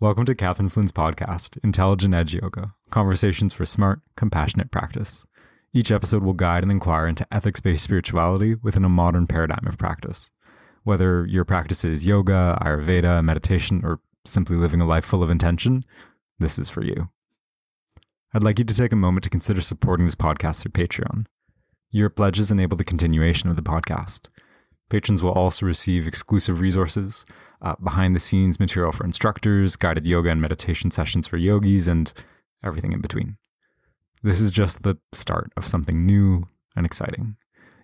Welcome to Kathryn Flynn's podcast, Intelligent Edge Yoga Conversations for Smart, Compassionate Practice. Each episode will guide and inquire into ethics based spirituality within a modern paradigm of practice. Whether your practice is yoga, Ayurveda, meditation, or simply living a life full of intention, this is for you. I'd like you to take a moment to consider supporting this podcast through Patreon. Your pledges enable the continuation of the podcast. Patrons will also receive exclusive resources, uh, behind the scenes material for instructors, guided yoga and meditation sessions for yogis, and everything in between. This is just the start of something new and exciting.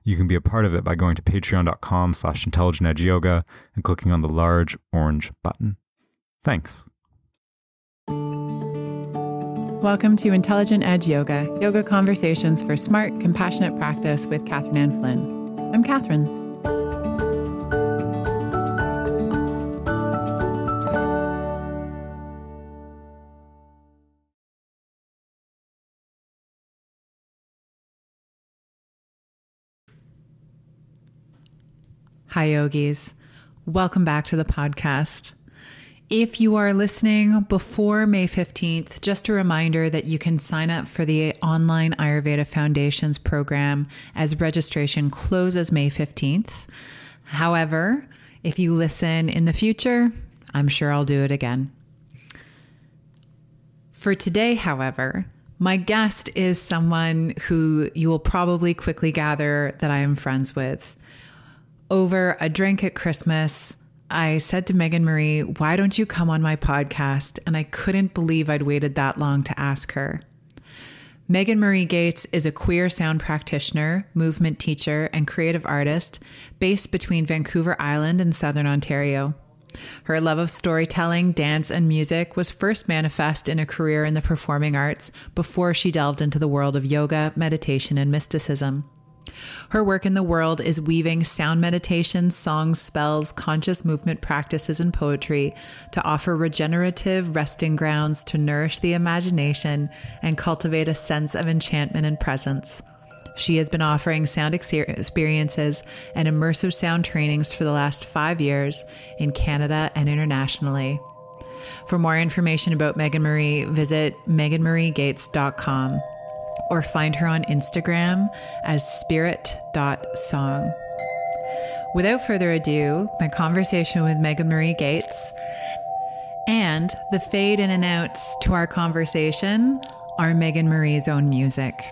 You can be a part of it by going to patreon.com slash intelligent edge yoga and clicking on the large orange button. Thanks. Welcome to Intelligent Edge Yoga, yoga conversations for smart, compassionate practice with Kathryn Ann Flynn. I'm Kathryn. Hi, yogis. Welcome back to the podcast. If you are listening before May 15th, just a reminder that you can sign up for the online Ayurveda Foundations program as registration closes May 15th. However, if you listen in the future, I'm sure I'll do it again. For today, however, my guest is someone who you will probably quickly gather that I am friends with over a drink at Christmas, I said to Megan Marie, Why don't you come on my podcast? And I couldn't believe I'd waited that long to ask her. Megan Marie Gates is a queer sound practitioner, movement teacher, and creative artist based between Vancouver Island and Southern Ontario. Her love of storytelling, dance, and music was first manifest in a career in the performing arts before she delved into the world of yoga, meditation, and mysticism. Her work in the world is weaving sound meditation, songs, spells, conscious movement practices, and poetry to offer regenerative resting grounds to nourish the imagination and cultivate a sense of enchantment and presence. She has been offering sound experiences and immersive sound trainings for the last five years in Canada and internationally. For more information about Megan Marie, visit meganmariegates.com or find her on Instagram as spirit.song. Without further ado, my conversation with Megan Marie Gates and the fade in and outs to our conversation are Megan Marie's own music.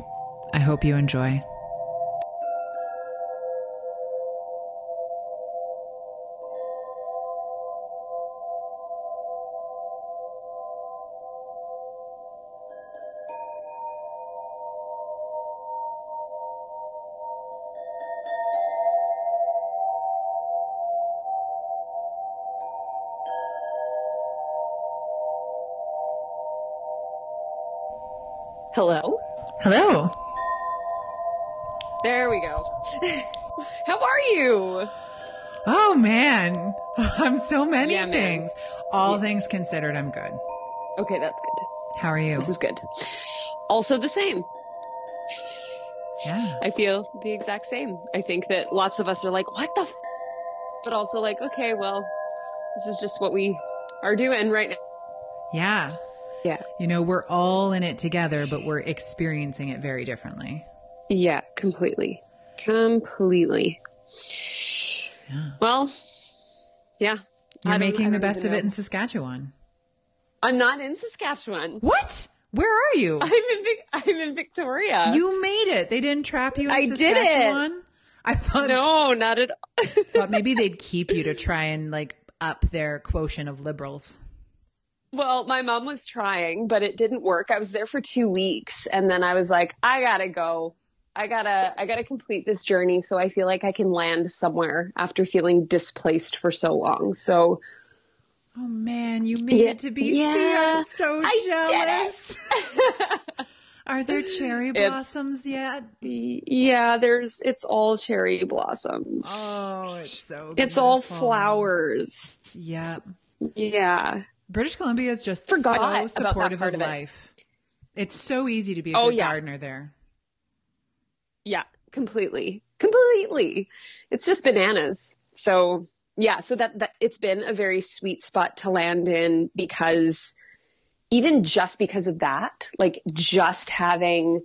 I hope you enjoy. Hello. Hello. There we go. How are you? Oh man, I'm so many Yeah, man. things. All Yeah. things considered, I'm good. Okay, that's good. How are you? This is good. Also the same. yeah. I feel the exact same. I think that lots of us are like, what the f-? But also like, okay, well, this is just what we are doing right now. Yeah. Yeah. You know, we're all in it together, but we're experiencing it very differently. Yeah, completely. Completely. Yeah. Well, yeah. You're making the best of it in Saskatchewan. I'm not in Saskatchewan. What? Where are you? I'm in I'm in Victoria. You made it. They didn't trap you in I did it. I thought, no, not at all. thought maybe they'd keep you to try and like up their quotient of liberals. Well, my mom was trying, but it didn't work. I was there for two weeks and then I was like, I gotta go. I gotta, I gotta complete this journey so I feel like I can land somewhere after feeling displaced for so long. So Oh man, you made Yeah. it to BC. Yeah. I'm so I jealous. Are there cherry It's- blossoms yet? yeah, there's, it's all cherry blossoms. Oh, it's so it's all beautiful. flowers. Yeah. Yeah. British Columbia is just Forgot so supportive of of it. life. It's so easy to be a Oh, good yeah. gardener there. Yeah. Completely. Completely. It's just bananas. So yeah, so that, that it's been a very sweet spot to land in because even just because of that, like just having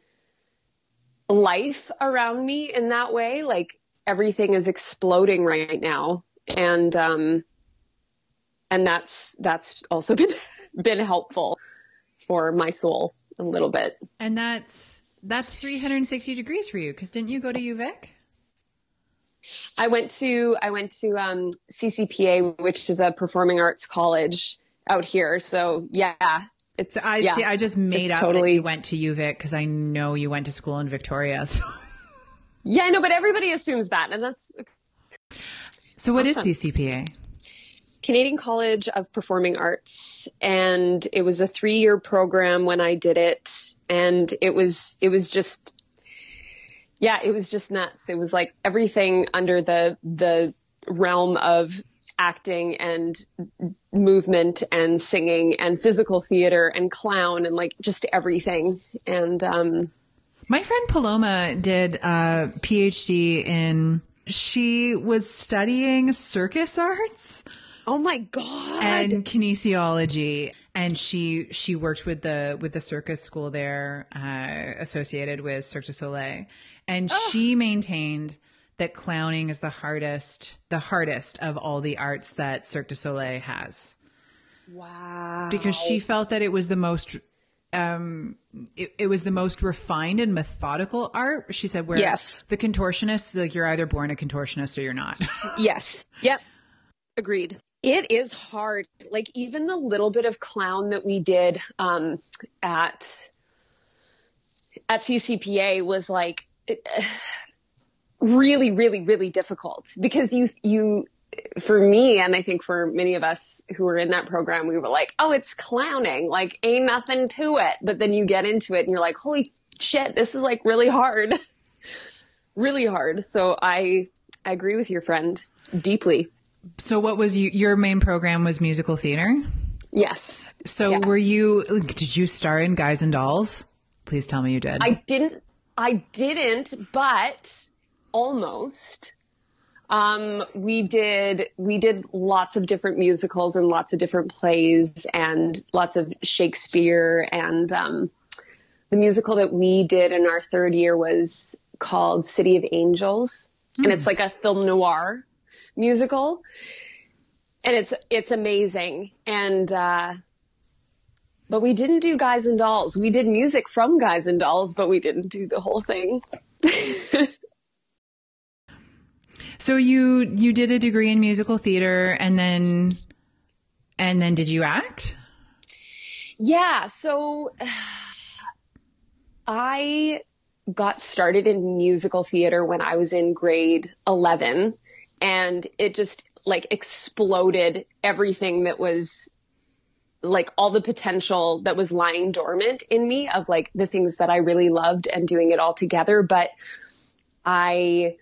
life around me in that way, like everything is exploding right now. And, um, and that's, that's also been, been helpful for my soul a little bit. And that's, that's 360 degrees for you. Cause didn't you go to UVic? I went to I went to um, CCPA, which is a performing arts college out here. So yeah, it's I yeah, see. I just made up totally- that you went to UVic because I know you went to school in Victoria. So, yeah. No, but everybody assumes that, and that's so what is Awesome. CCPA? Canadian College of Performing Arts, and it was a three year program when I did it, and it was it was just yeah, it was just nuts. It was like everything under the the realm of acting and movement and singing and physical theater and clown and like just everything. And um, My friend Paloma did a PhD in. She was studying circus arts. Oh my god, and kinesiology and she she worked with the with the circus school there uh, associated with Cirque du Soleil and she maintained that clowning is the hardest the hardest of all the arts that Cirque du Soleil has wow, because she felt that it was the most um it, it was the most refined and methodical art she said where Yes. the contortionists like you're either born a contortionist or you're not Yes. Yep. Agreed. It is hard. Like even the little bit of clown that we did um, at at CCPA was like really, really, really difficult because you you for me and I think for many of us who were in that program, we were like, oh, it's clowning, like ain't nothing to it. But then you get into it and you're like, holy shit, this is like really hard, really hard. So I I agree with your friend deeply. So what was you your main program was musical theater Yes. So Yeah. were you did you star in Guys and Dolls? Please tell me you did. I didn't I didn't, but almost. Um, we did we did lots of different musicals and lots of different plays and lots of Shakespeare and um, the musical that we did in our third year was called City of Angels and it's like a film noir musical and it's it's amazing and uh, but we didn't do Guys and Dolls. We did music from Guys and Dolls, but we didn't do the whole thing. so you you did a degree in musical theater and then and then did you act? Yeah, so I got started in musical theater when I was in grade 11 and it just like exploded everything that was like all the potential that was lying dormant in me of like the things that I really loved and doing it all together but I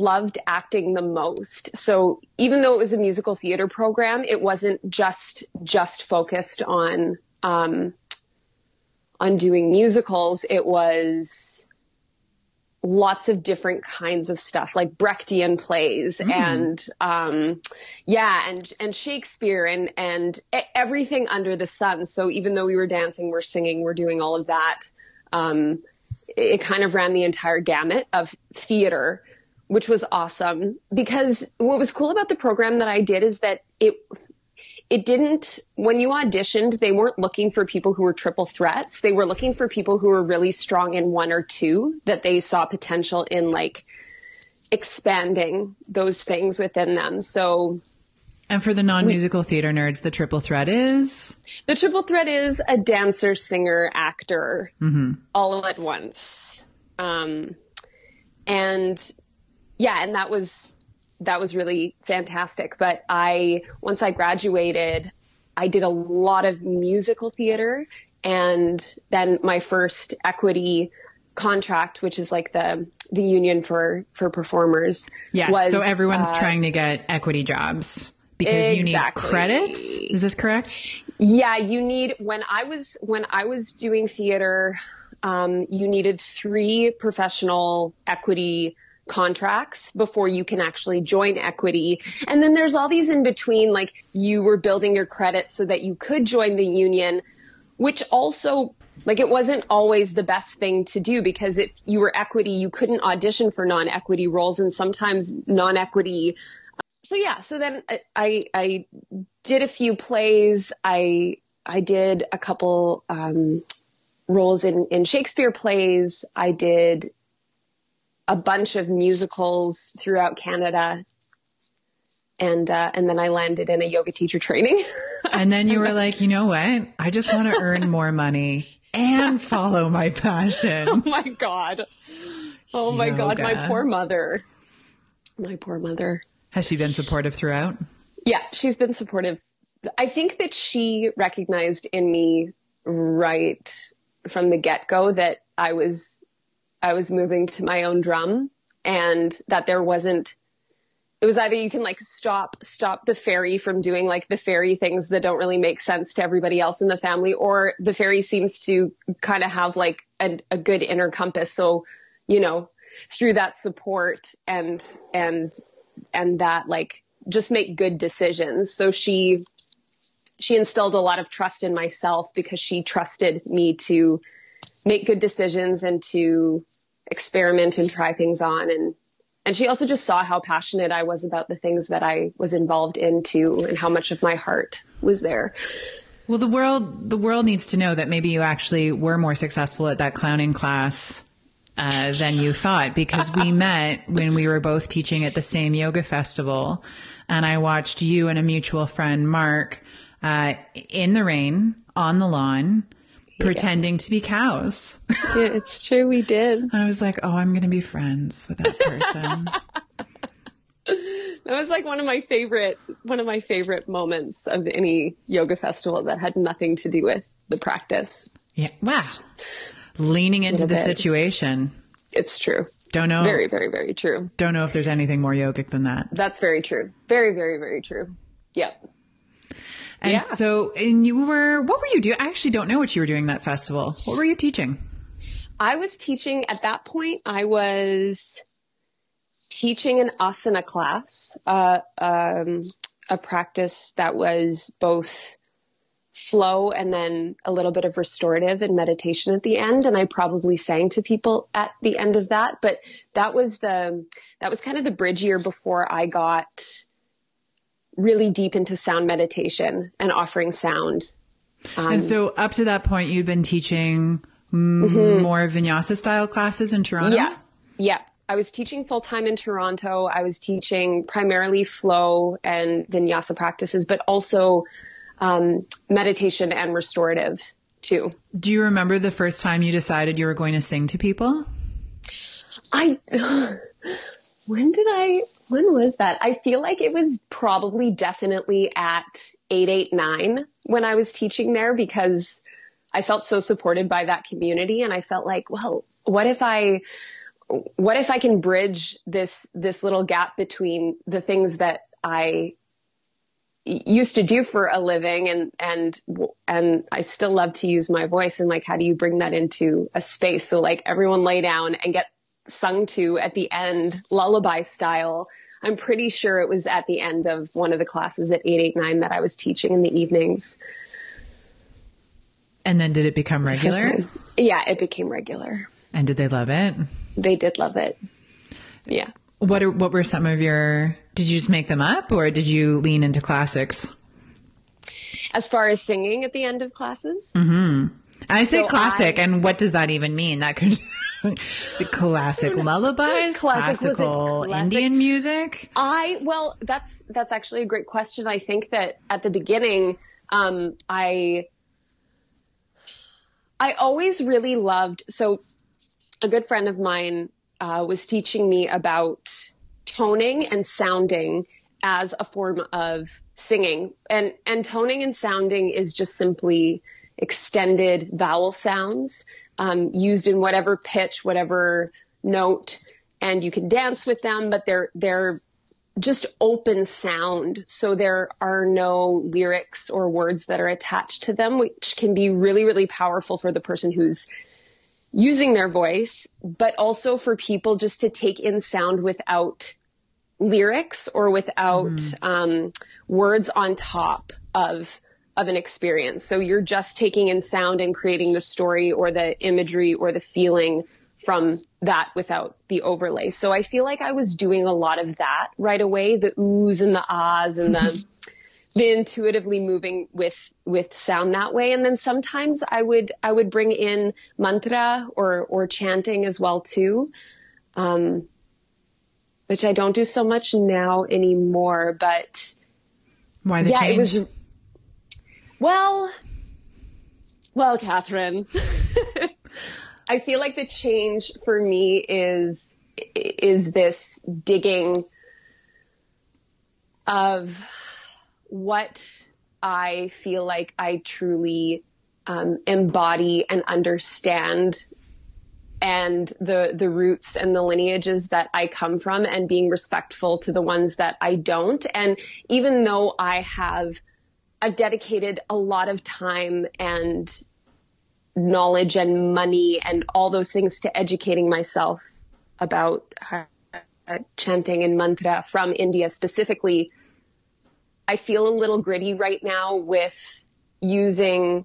loved acting the most. So even though it was a musical theater program, it wasn't just just focused on um, on doing musicals. It was lots of different kinds of stuff, like Brechtian plays and um, yeah, and and Shakespeare and and everything under the sun. So even though we were dancing, we're singing, we're doing all of that. Um, it, it kind of ran the entire gamut of theater which was awesome because what was cool about the program that I did is that it it didn't when you auditioned they weren't looking for people who were triple threats. They were looking for people who were really strong in one or two that they saw potential in like expanding those things within them. So And for the non-musical theater nerds, the triple threat is? The triple threat is a dancer singer actor all at once. Um, and yeah and that was that was really fantastic but i once i graduated i did a lot of musical theater and then my first equity contract which is like the the union for for performers yes. was, so everyone's uh, trying to get equity jobs because you need credits. Is this correct? Yeah, you need when I was when I was doing theater, um, you needed three professional equity contracts before you can actually join equity. And then there's all these in between, like you were building your credit so that you could join the union, which also like it wasn't always the best thing to do because if you were equity, you couldn't audition for non-equity roles and sometimes non-equity. So yeah, so then I, I did a few plays. I, I did a couple, um, roles in, in Shakespeare plays. I did a bunch of musicals throughout Canada. And, uh, and then I landed in a yoga teacher training. and then you were like, you know what? I just want to earn more money and follow my passion. Oh my God. Oh my God. My poor mother. My poor mother. Has she been supportive throughout? Yeah, she's been supportive. I think that she recognized in me right from the get go that I was I was moving to my own drum and that there wasn't it was either you can like stop stop the fairy from doing like the fairy things that don't really make sense to everybody else in the family or the fairy seems to kind of have like a, a good inner compass. So you know through that support and and and that like just make good decisions. So she she instilled a lot of trust in myself because she trusted me to make good decisions and to experiment and try things on and and she also just saw how passionate I was about the things that I was involved into and how much of my heart was there. Well, the world the world needs to know that maybe you actually were more successful at that clowning class uh, than you thought because we met when we were both teaching at the same yoga festival, and I watched you and a mutual friend, Mark, uh, in the rain on the lawn pretending to be cows. Yeah, it's true. We did. I was like, oh, I'm going to be friends with that person. that was like one of my favorite, one of my favorite moments of any yoga festival that had nothing to do with the practice. Yeah. Wow. Leaning into the bit. situation. It's true. Don't know. Very, very, very true. Don't know if there's anything more yogic than that. That's very true. Very, very, very true. Yep. And yeah. so, and you were, what were you doing? I actually don't know what you were doing that festival. What were you teaching? I was teaching at that point, I was teaching an asana class, uh, um, a practice that was both flow and then a little bit of restorative and meditation at the end and i probably sang to people at the end of that but that was the that was kind of the bridge year before i got really deep into sound meditation and offering sound. Um, and so up to that point, you'd been teaching mm-hmm. more vinyasa style classes in Toronto? Yeah. Yeah. I was teaching full time in Toronto. I was teaching primarily flow and vinyasa practices, but also um, meditation and restorative too. Do you remember the first time you decided you were going to sing to people? I, when did I, when was that? I feel like it was probably definitely at 889 when I was teaching there because I felt so supported by that community and I felt like, well, what if I what if I can bridge this this little gap between the things that I used to do for a living and and and I still love to use my voice and like how do you bring that into a space so like everyone lay down and get sung to at the end lullaby style I'm pretty sure it was at the end of one of the classes at 889 that I was teaching in the evenings. And then did it become regular? Yeah, it became regular. And did they love it? They did love it. Yeah. What are, what were some of your did you just make them up or did you lean into classics? As far as singing at the end of classes? hmm I say so classic I, and what does that even mean? That could the classic lullabies, classic, classical classic? Indian music. I well, that's that's actually a great question. I think that at the beginning, um, I I always really loved. So, a good friend of mine uh, was teaching me about toning and sounding as a form of singing, and and toning and sounding is just simply extended vowel sounds um, used in whatever pitch, whatever note, and you can dance with them, but they're they're just open sound. So there are no lyrics or words that are attached to them, which can be really, really powerful for the person who's using their voice, but also for people just to take in sound without lyrics or without mm. um, words on top of of an experience. So you're just taking in sound and creating the story or the imagery or the feeling from that without the overlay. So I feel like I was doing a lot of that right away, the oohs and the ahs and the the intuitively moving with with sound that way. And then sometimes I would I would bring in mantra or or chanting as well too. Um, which I don't do so much now anymore, but why the yeah, change? it was well, well, Kathryn, I feel like the change for me is is this digging of what I feel like I truly um, embody and understand and the the roots and the lineages that I come from and being respectful to the ones that I don't. And even though I have I've dedicated a lot of time and knowledge and money and all those things to educating myself about uh, chanting and mantra from India specifically. I feel a little gritty right now with using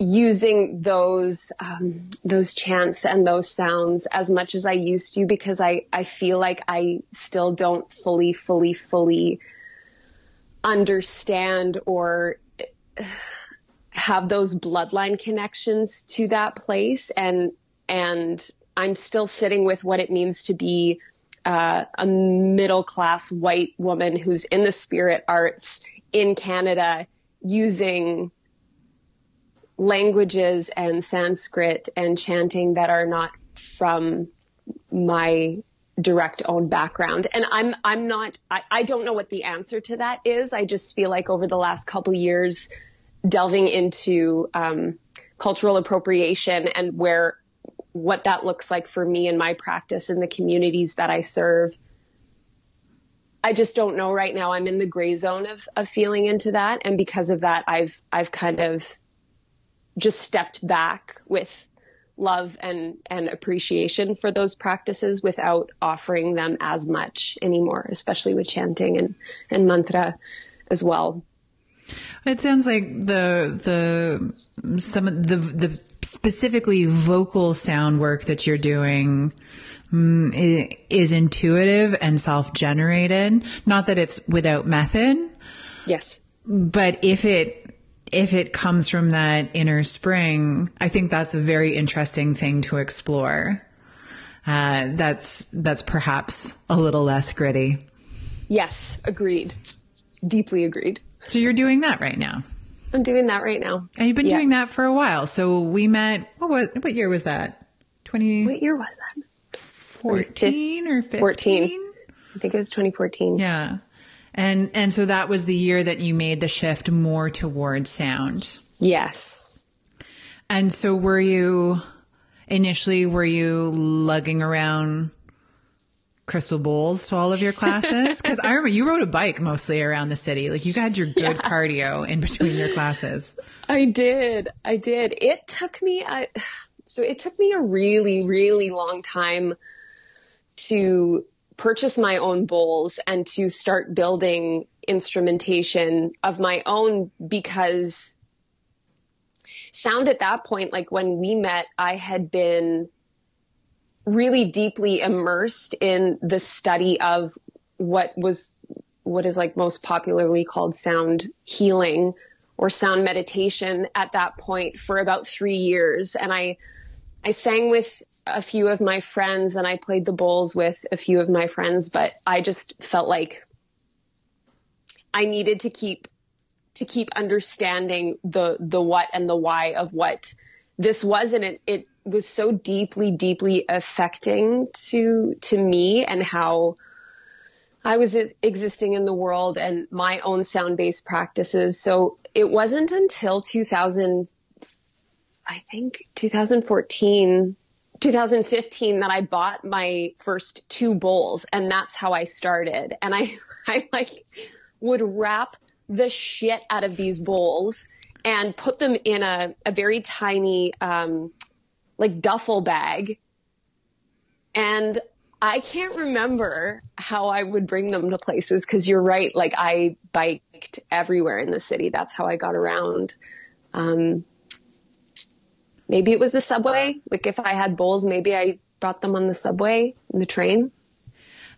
using those um, those chants and those sounds as much as I used to because I I feel like I still don't fully fully fully understand or have those bloodline connections to that place. And and I'm still sitting with what it means to be uh, a middle class white woman who's in the spirit arts in Canada using languages and Sanskrit and chanting that are not from my direct own background. And I'm, I'm not, I, I don't know what the answer to that is. I just feel like over the last couple years, delving into, um, cultural appropriation and where, what that looks like for me in my practice in the communities that I serve. I just don't know right now. I'm in the gray zone of, of feeling into that. And because of that, I've, I've kind of just stepped back with love and, and appreciation for those practices without offering them as much anymore, especially with chanting and, and mantra as well. It sounds like the the some of the the specifically vocal sound work that you're doing mm, is intuitive and self generated. Not that it's without method. Yes. But if it if it comes from that inner spring, I think that's a very interesting thing to explore. Uh, that's that's perhaps a little less gritty. Yes, agreed. Deeply agreed. So you're doing that right now. I'm doing that right now. And you've been yeah. doing that for a while. So we met. What was what year was that? Twenty. What year was that? Fourteen or fifteen? Fourteen. I think it was 2014. Yeah. And and so that was the year that you made the shift more towards sound. Yes. And so were you initially were you lugging around crystal bowls to all of your classes? Because I remember you rode a bike mostly around the city. Like you had your good yeah. cardio in between your classes. I did. I did. It took me a, so it took me a really, really long time to purchase my own bowls and to start building instrumentation of my own because sound at that point, like when we met, I had been really deeply immersed in the study of what was, what is like most popularly called sound healing or sound meditation at that point for about three years. And I, I sang with a few of my friends and I played the bowls with a few of my friends, but I just felt like I needed to keep to keep understanding the the what and the why of what this was. And it, it was so deeply deeply affecting to to me and how I was existing in the world and my own sound based practices. So it wasn't until 2000 I think 2014 2015 that I bought my first two bowls and that's how I started. And I, I like would wrap the shit out of these bowls and put them in a, a very tiny, um, like duffel bag. And I can't remember how I would bring them to places because you're right. Like I biked everywhere in the city. That's how I got around. Um, maybe it was the subway. Like if I had bowls, maybe I brought them on the subway the train.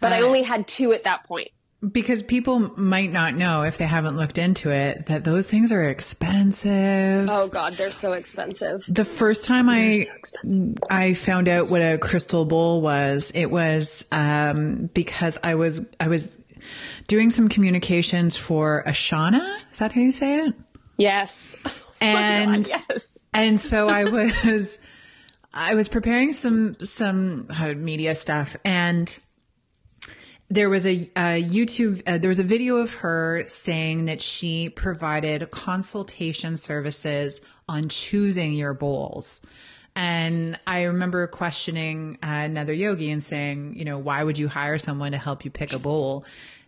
But uh, I only had two at that point. Because people might not know if they haven't looked into it that those things are expensive. Oh god, they're so expensive. The first time they're I so I found out what a crystal bowl was, it was um, because I was I was doing some communications for Ashana. Is that how you say it? Yes. And god, yes. and so I was I was preparing some some uh, media stuff and there was a, a YouTube, uh, there was a video of her saying that she provided consultation services on choosing your bowls. And I remember questioning uh, another yogi and saying, you know, why would you hire someone to help you pick a bowl?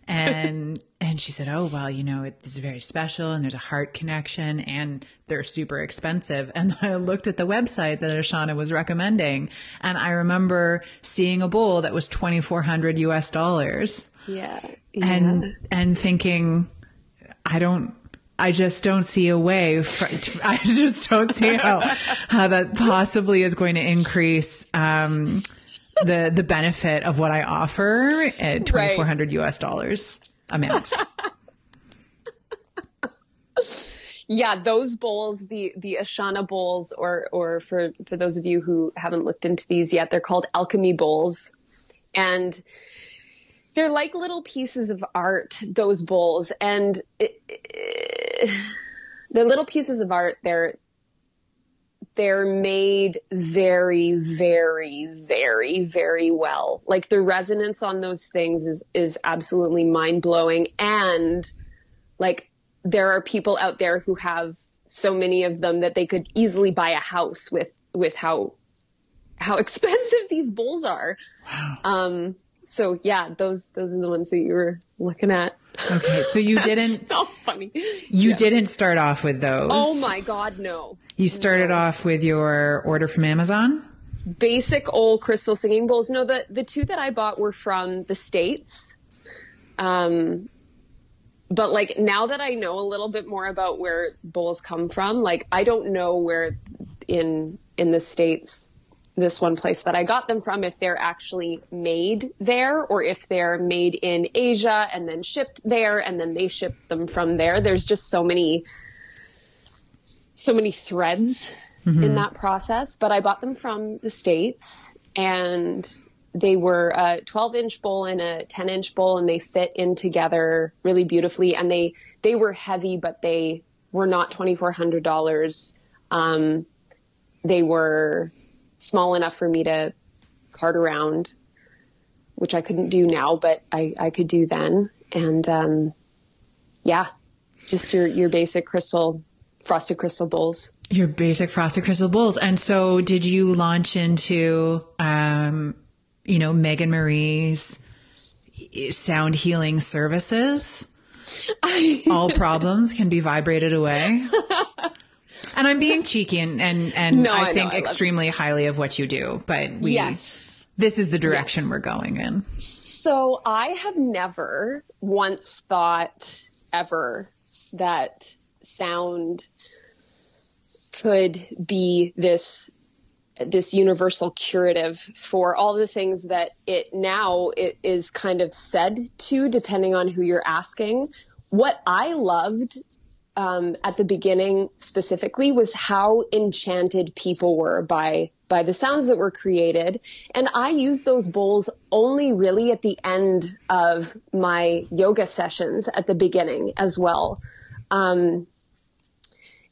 And and she said, "Oh well, you know, it's very special, and there's a heart connection, and they're super expensive." And I looked at the website that Ashana was recommending, and I remember seeing a bowl that was twenty four hundred U.S. dollars. Yeah. yeah, and and thinking, I don't. I just don't see a way. For, I just don't see how how that possibly is going to increase. Um, the the benefit of what I offer at twenty four hundred right. US dollars amount. yeah, those bowls, the the Ashana bowls, or or for for those of you who haven't looked into these yet, they're called alchemy bowls, and they're like little pieces of art. Those bowls, and it, it, they're little pieces of art. They're they're made very, very, very, very well. Like the resonance on those things is, is absolutely mind blowing. And like there are people out there who have so many of them that they could easily buy a house with, with how, how expensive these bowls are. Wow. Um, so yeah, those, those are the ones that you were looking at. Okay, so you didn't. so funny. You yes. didn't start off with those. Oh my god, no. You started no. off with your order from Amazon. Basic old crystal singing bowls. No, the the two that I bought were from the states. Um, but like now that I know a little bit more about where bowls come from, like I don't know where in in the states this one place that I got them from if they're actually made there or if they're made in Asia and then shipped there and then they ship them from there. There's just so many so many threads mm-hmm. in that process, but I bought them from the states and they were a 12 inch bowl and a 10 inch bowl and they fit in together really beautifully and they they were heavy but they were not $2400 um, they were small enough for me to cart around, which I couldn't do now, but I, I could do then. And um, yeah, just your, your basic crystal, frosted crystal bowls. Your basic frosted crystal bowls. And so did you launch into, um, you know, Megan Marie's sound healing services? All problems can be vibrated away. And I'm being cheeky and and, and no, I, I, think extremely highly of what you do, but we yes. this is the direction yes. we're going in. So I have never once thought ever that sound could be this this universal curative for all the things that it now it is kind of said to depending on who you're asking what i loved um, at the beginning specifically was how enchanted people were by by the sounds that were created. And I use those bowls only really at the end of my yoga sessions at the beginning as well. Um,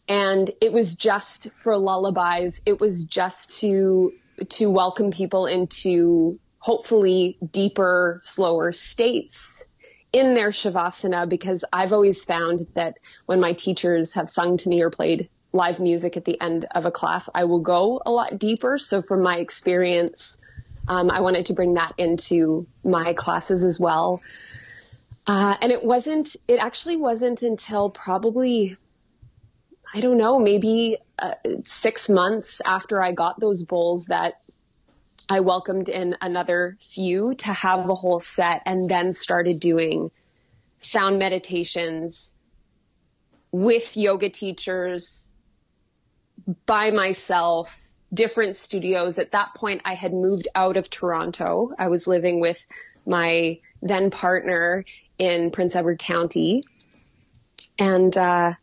and it was just for lullabies. It was just to to welcome people into hopefully deeper, slower states in their shavasana because I've always found that when my teachers have sung to me or played live music at the end of a class, I will go a lot deeper. So from my experience, um, I wanted to bring that into my classes as well. Uh, and it wasn't, it actually wasn't until probably, I don't know, maybe uh, six months after I got those bowls that I welcomed in another few to have a whole set and then started doing sound meditations with yoga teachers by myself, different studios. At that point, I had moved out of Toronto. I was living with my then partner in Prince Edward County. And, uh,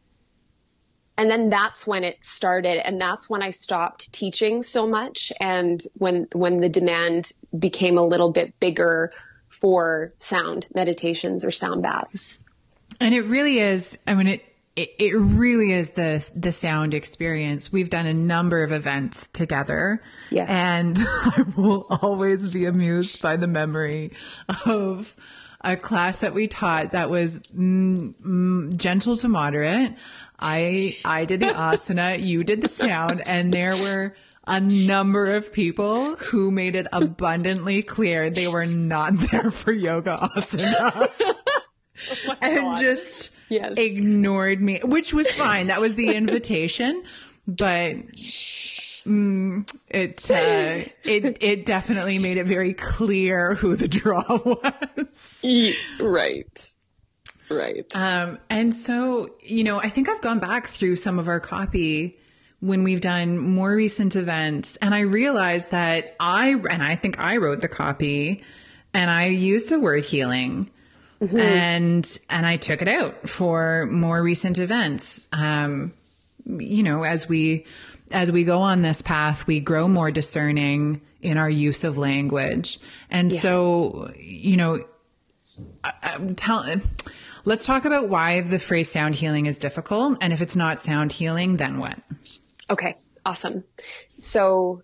and then that's when it started and that's when i stopped teaching so much and when when the demand became a little bit bigger for sound meditations or sound baths and it really is i mean it it, it really is the the sound experience. We've done a number of events together. Yes. And I will always be amused by the memory of a class that we taught that was mm, mm, gentle to moderate. I I did the asana, you did the sound, and there were a number of people who made it abundantly clear they were not there for yoga asana. oh and God. just yes. ignored me, which was fine. That was the invitation, but mm, it uh, it it definitely made it very clear who the draw was. Right. Right. Um, and so, you know, I think I've gone back through some of our copy when we've done more recent events and I realized that I, and I think I wrote the copy and I used the word healing mm-hmm. and, and I took it out for more recent events. Um, you know, as we, as we go on this path, we grow more discerning in our use of language. And yeah. so, you know, I, I'm telling, Let's talk about why the phrase sound healing is difficult. And if it's not sound healing, then what? Okay, awesome. So,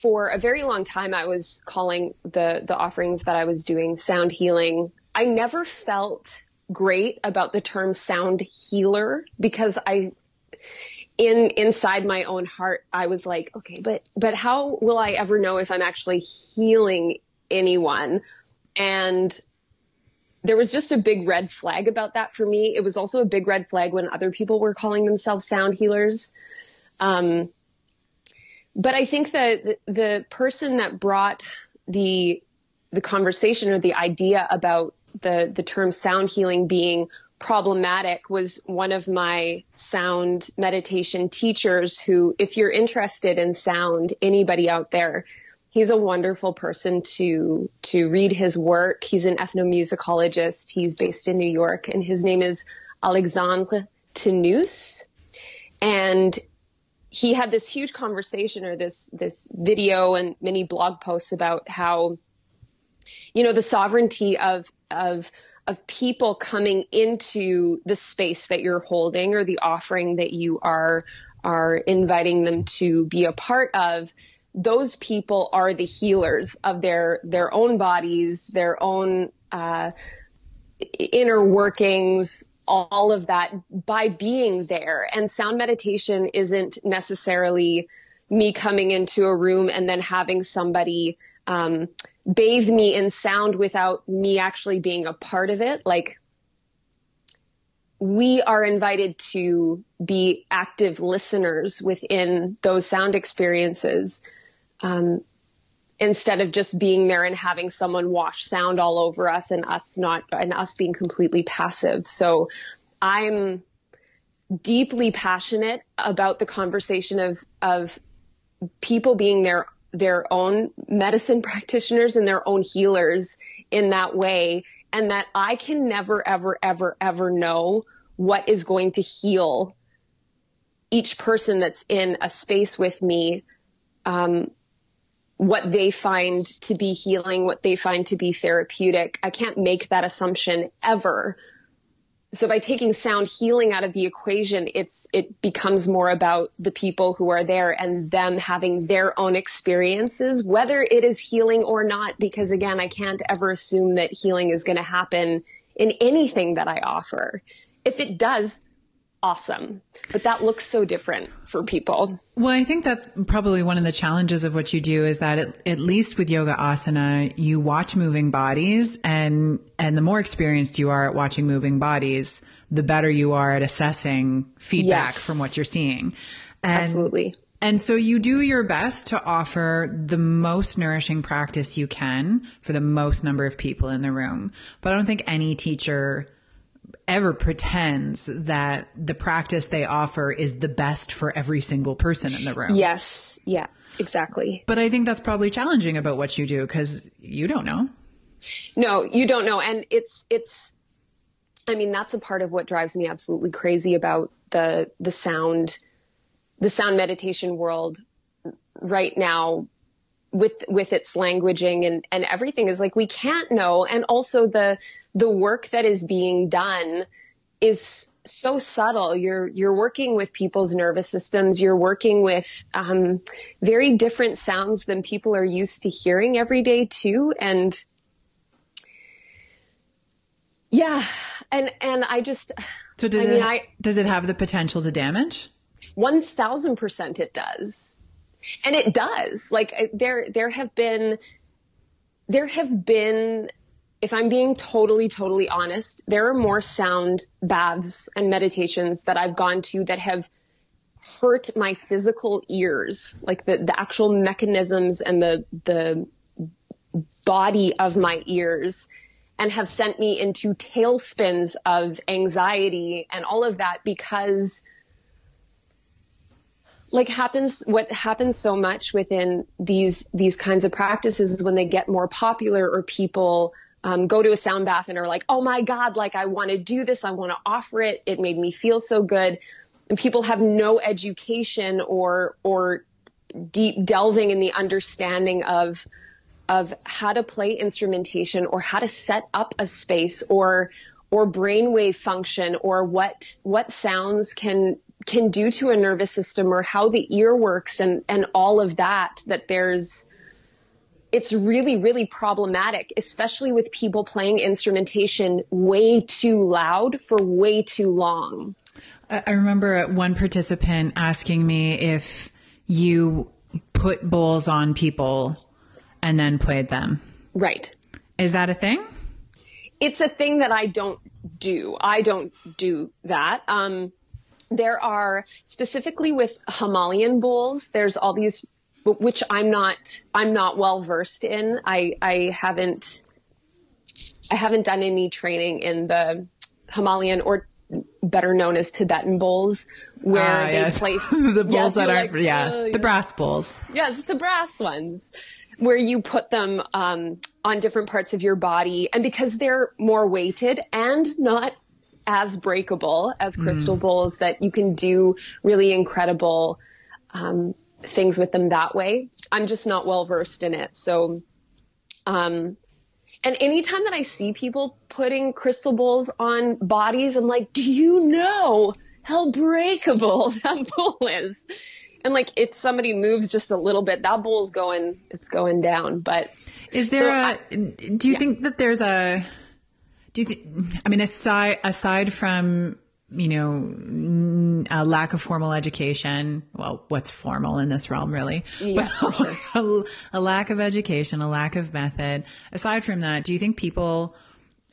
for a very long time, I was calling the, the offerings that I was doing sound healing. I never felt great about the term sound healer because I, in inside my own heart, I was like, okay, but but how will I ever know if I'm actually healing anyone? And there was just a big red flag about that for me. It was also a big red flag when other people were calling themselves sound healers. Um, but I think that the, person that brought the the conversation or the idea about the the term sound healing being problematic was one of my sound meditation teachers who if you're interested in sound anybody out there he's a wonderful person to to read his work. He's an ethnomusicologist. He's based in New York, and his name is Alexandre Tannous. And he had this huge conversation or this this video and many blog posts about how you know the sovereignty of of of people coming into the space that you're holding or the offering that you are are inviting them to be a part of those people are the healers of their their own bodies, their own uh, inner workings, all of that by being there. And sound meditation isn't necessarily me coming into a room and then having somebody um, bathe me in sound without me actually being a part of it. Like we are invited to be active listeners within those sound experiences um, instead of just being there and having someone wash sound all over us and us not and us being completely passive. So I'm deeply passionate about the conversation of of people being their their own medicine practitioners and their own healers in that way and that I can never ever ever ever know what is going to heal each person that's in a space with me um, what they find to be healing, what they find to be therapeutic. I can't make that assumption ever. So by taking sound healing out of the equation, it's it becomes more about the people who are there and them having their own experiences, whether it is healing or not. Because again, I can't ever assume that healing is going to happen in anything that I offer. If it does, awesome. But that looks so different for people. Well, I think that's probably one of the challenges of what you do is that at, at, least with yoga asana, you watch moving bodies and, and the more experienced you are at watching moving bodies, the better you are at assessing feedback Yes. from what you're seeing. And, Absolutely. And so you do your best to offer the most nourishing practice you can for the most number of people in the room. But I don't think any teacher ever pretends that the practice they offer is the best for every single person in the room. Yes. Yeah. Exactly. But I think that's probably challenging about what you do because you don't know. No, you don't know. And it's, it's, I mean, that's a part of what drives me absolutely crazy about the, the sound, the sound meditation world right now with, with its languaging and, and everything is like, we can't know. And also the, the work that is being done is so subtle. You're you're working with people's nervous systems. You're working with um, very different sounds than people are used to hearing every day too. And yeah, and and I just So does I it I- does it have the potential to damage? one thousand percent it does, and it does. Like there there have been there have been if I'm being totally, totally honest, there are more sound baths and meditations that I've gone to that have hurt my physical ears, like the, the actual mechanisms and the, the body of my ears and have sent me into tailspins of anxiety and all of that because like happens what happens so much within these these kinds of practices is when they get more popular or people um, go to a sound bath and are like oh my god like i want to do this i want to offer it. It made me feel so good. And people have no education or or deep delving in the understanding of of how to play instrumentation or how to set up a space or or brainwave function or what what sounds can can do to a nervous system or how the ear works and and all of that that there's it's really really problematic especially with people playing instrumentation way too loud for way too long I remember one participant asking me if you put bowls on people and then played them. right Is that a thing? it's a thing that I don't do. I don't do that. Um, there are specifically with Himalayan bowls. There's all these, which I'm not. I'm not well versed in. I I haven't. I haven't done any training in the Himalayan or better known as Tibetan bowls, where Ah, they yes. place the bowls Yes, that you're like, yeah, "Oh, the brass bowls. Yes, the brass ones where you put them um, on different parts of your body. And because they're more weighted and not as breakable as crystal bowls, that you can do really incredible um, things with them that way. I'm just not well versed in it. So, um, and anytime that I see people putting crystal bowls on bodies, I'm like, do you know how breakable that bowl is? And like, if somebody moves just a little bit, that bowl's going, it's going down. But Is there So a? do you think that there's a? Do you think? I mean, aside aside from you know a lack of formal education, well, what's formal in this realm, really? Yeah, but a, a lack of education, a lack of method. Aside from that, do you think people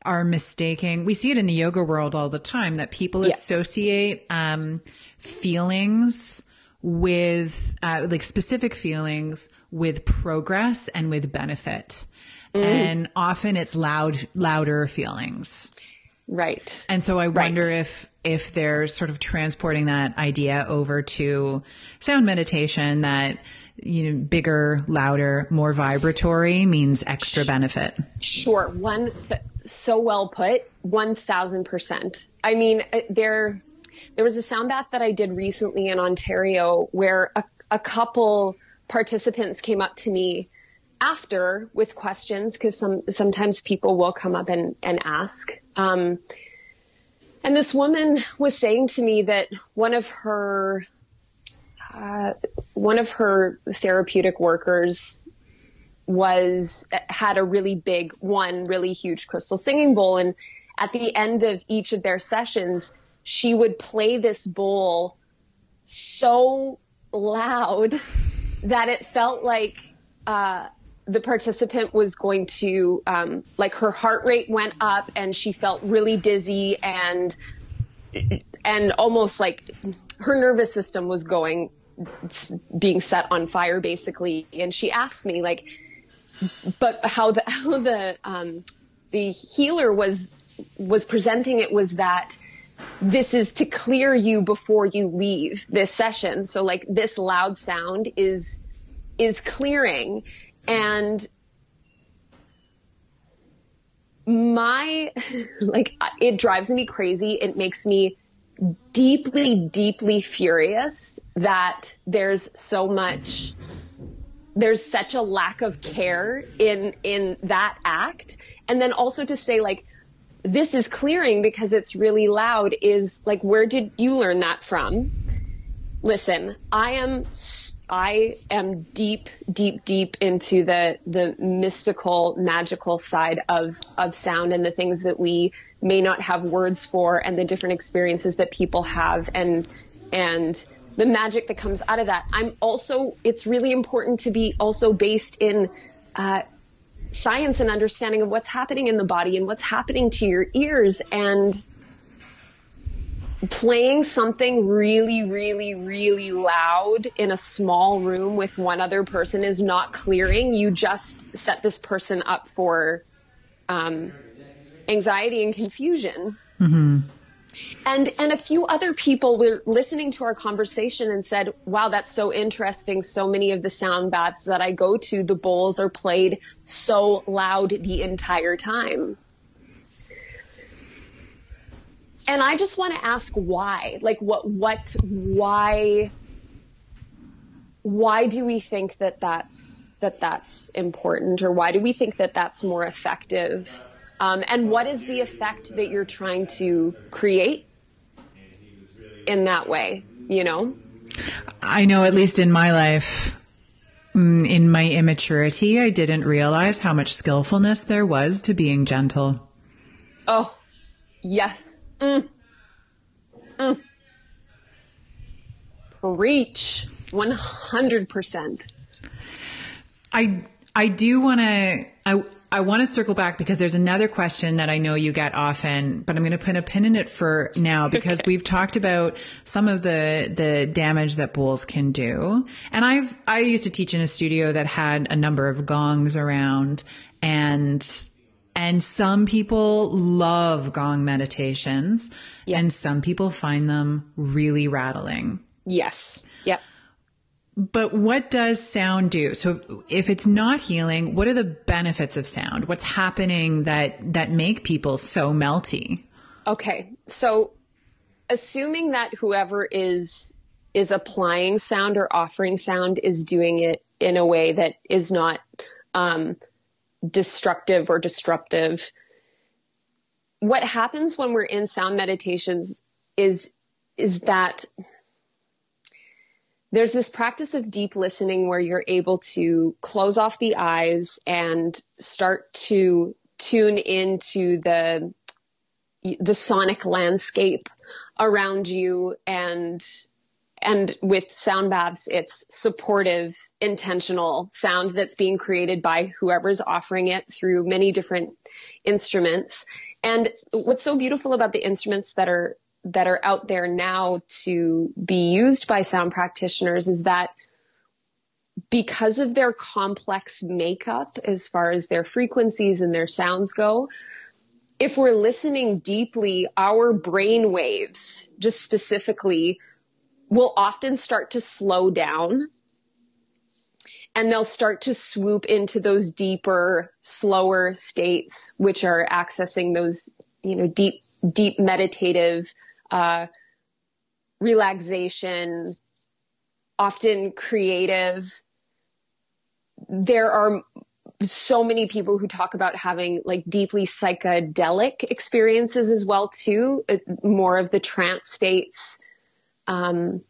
are mistaking? We see it in the yoga world all the time that people associate um, feelings with uh, like specific feelings with progress and with benefit. And often it's loud, louder feelings. right. And so I Right. wonder if, if they're sort of transporting that idea over to sound meditation that, you know, bigger, louder, more vibratory means extra benefit. Sure. One, th- so well put. 1000%. I mean, uh, there, there was a sound bath that I did recently in Ontario where a, a couple participants came up to me after with questions because some, sometimes people will come up and, and ask. Um, and this woman was saying to me that one of her, uh, one of her therapeutic workers was had a really big one really huge crystal singing bowl. And at the end of each of their sessions she would play this bowl so loud that it felt like uh, the participant was going to um, like her heart rate went up and she felt really dizzy and and almost like her nervous system was going being set on fire basically. And she asked me like but how the how the um, the healer was was presenting it was that this is to clear you before you leave this session. So like this loud sound is is clearing and my like it drives me crazy. It makes me deeply deeply furious that there's so much there's such a lack of care in in that act. And then also to say like this is clearing because it's really loud is like where did you learn that from? Listen i am i am deep deep deep into the the mystical magical side of of sound and the things that we may not have words for and the different experiences that people have and and the magic that comes out of that. I'm also it's really important to be also based in uh, science and understanding of what's happening in the body and what's happening to your ears and playing something really, really, really loud in a small room with one other person is not clearing. You just set this person up for um, anxiety and confusion. Mm-hmm. And and a few other people were listening to our conversation and said, "Wow, that's so interesting. So many of the sound baths that I go to, the bowls are played so loud the entire time." And I just want to ask why. Like what what why why do we think that that's that that's important or why do we think that that's more effective? Um, and what is the effect that you're trying to create in that way, you know? I know at least in my life mm, in my immaturity, I didn't realize how much skillfulness there was to being gentle. Oh, yes. Mm. Mm. Reach 100%. I I do want to I I want to circle back because there's another question that I know you get often, but I'm going to put a pin in it for now because okay. we've talked about some of the the damage that bowls can do. And I've I used to teach in a studio that had a number of gongs around and and some people love gong meditations yep. and some people find them really rattling. Yes. Yep. But what does sound do? So if it's not healing, what are the benefits of sound? What's happening that that make people so melty? Okay. So assuming that whoever is is applying sound or offering sound is doing it in a way that is not um, destructive or disruptive. What happens when we're in sound meditations is is that there's this practice of deep listening where you're able to close off the eyes and start to tune into the the sonic landscape around you and and with sound baths, it's supportive, intentional sound that's being created by whoever's offering it through many different instruments. And what's so beautiful about the instruments that are that are out there now to be used by sound practitioners is that because of their complex makeup as far as their frequencies and their sounds go, if we're listening deeply, our brain waves, just specifically, will often start to slow down and they'll start to swoop into those deeper, slower states, which are accessing those, you know, deep, deep meditative, uh, relaxation, often creative. There are so many people who talk about having like deeply psychedelic experiences as well too, uh, more of the trance states um,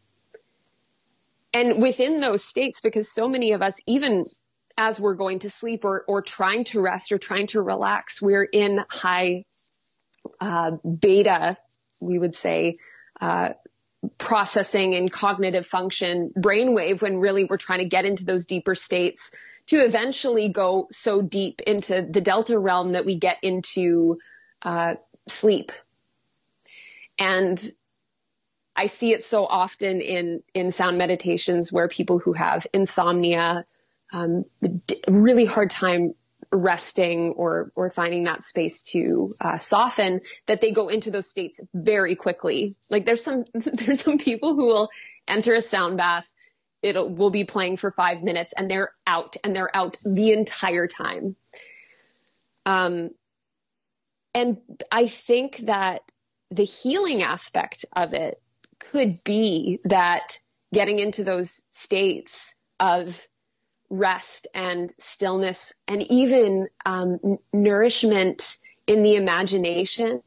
and within those states, because so many of us, even as we're going to sleep or, or trying to rest or trying to relax, we're in high uh, beta, we would say, uh, processing and cognitive function brainwave when really we're trying to get into those deeper states to eventually go so deep into the delta realm that we get into uh, sleep. And I see it so often in, in sound meditations where people who have insomnia, um, really hard time resting or or finding that space to uh, soften that they go into those states very quickly. Like there's some there's some people who will enter a sound bath it will be playing for five minutes and they're out and they're out the entire time. Um and i think that the healing aspect of it could be that getting into those states of rest and stillness and even um, n- nourishment in the imagination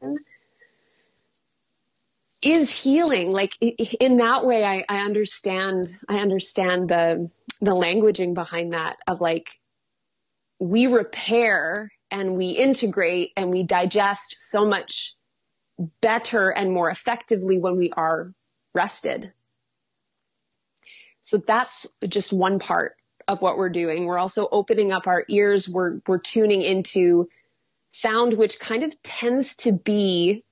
is healing. Like in that way I, I understand i understand the the languaging behind that of like we repair and we integrate and we digest so much better and more effectively when we are rested so that's just one part of what we're doing. We're also opening up our ears. We're, we're tuning into sound, which kind of tends to be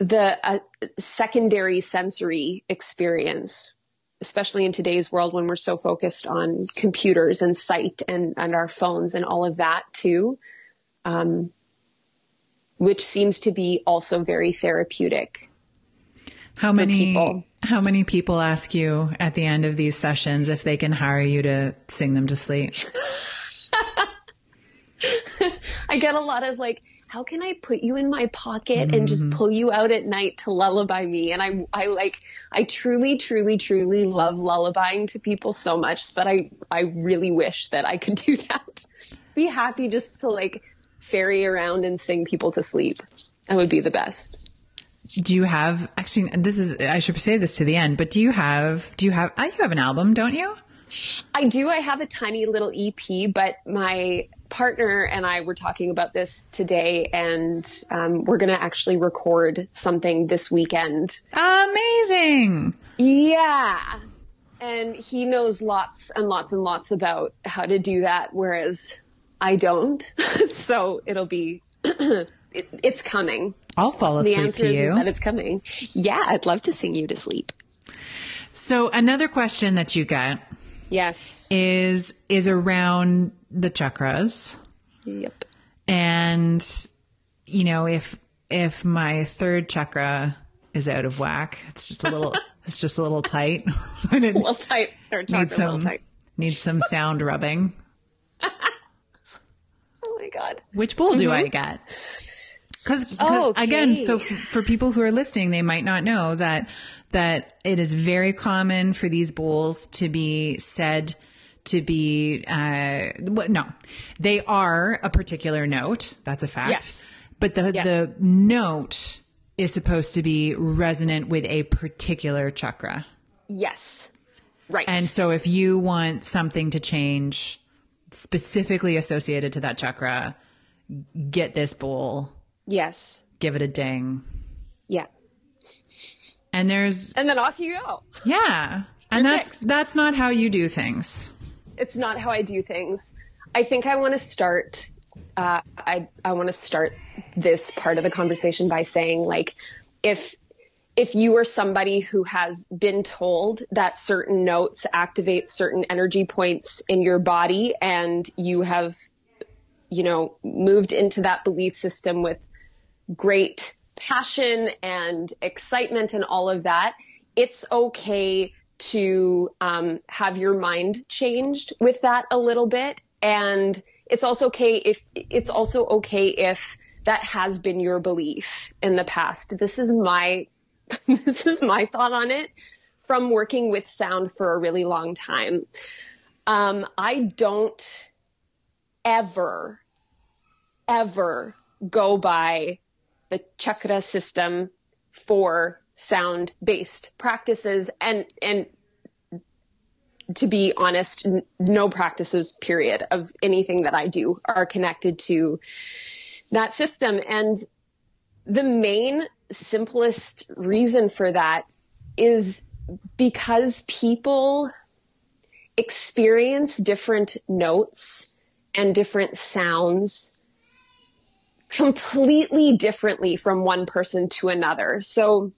the uh, secondary sensory experience, especially in today's world when we're so focused on computers and sight and, and our phones and all of that too. Um, which seems to be also very therapeutic. How many people. How many people ask you at the end of these sessions if they can hire you to sing them to sleep? I get a lot of like, how can I put you in my pocket mm-hmm. and just mm-hmm. pull you out at night to lullaby me? And I, I like, I truly, truly, truly love lullabying to people so much that I, I really wish that I could do that. Be happy just to like ferry around and sing people to sleep. That would be the best do you have actually this is i should save this to the end but do you have do you have you have an album don't you? I do. I have a tiny little ep but my partner and i were talking about this today and um, we're going to actually record something this weekend. Amazing! Yeah. And he knows lots and lots and lots about how to do that whereas i don't. So it'll be it, it's coming. I'll fall asleep the answer to you. Is that it's coming. Yeah, I'd love to sing you to sleep. So another question that you get, yes, is is around the chakras. Yep. And you know, if if my third chakra is out of whack, it's just a little it's just a little tight. a little tight. Third chakra, needs some, a little tight. Needs some sound rubbing. oh my god. Which bowl mm-hmm. do I get? Because oh, okay. again, so f- for people who are listening, they might not know that that it is very common for these bowls to be said to be uh, no, they are a particular note. That's a fact. Yes, but the yeah. the note is supposed to be resonant with a particular chakra. Yes. Right. And so if you want something to change specifically associated to that chakra, get this bowl Yes. Give it a ding. Yeah. And there's And then off you go. Yeah. and that's fixed. that's not how you do things. It's not how I do things. I think I want to start uh, I I want to start this part of the conversation by saying like if if you are somebody who has been told that certain notes activate certain energy points in your body and you have you know moved into that belief system with great passion and excitement and all of that, it's okay to um, have your mind changed with that a little bit. And it's also okay if it's also okay if that has been your belief in the past. This is my this is my thought on it from working with sound for a really long time. Um, I don't ever, ever go by the chakra system for sound based practices and and to be honest no practices period of anything that i do are connected to that system. And the main simplest reason for that is because people experience different notes and different sounds completely differently from one person to another. So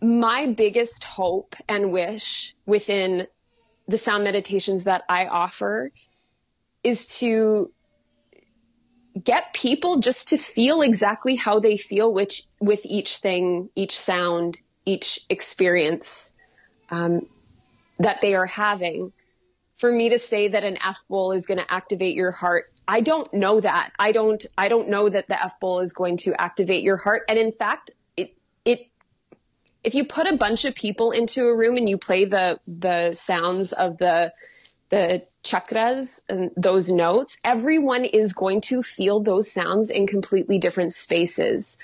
my biggest hope and wish within the sound meditations that I offer is to get people just to feel exactly how they feel which with each thing, each sound, each experience um, that they are having. For me to say that an F bowl is going to activate your heart, I don't know that. I don't. I don't know that the F bowl is going to activate your heart. And in fact, it it if you put a bunch of people into a room and you play the the sounds of the the chakras and those notes, everyone is going to feel those sounds in completely different spaces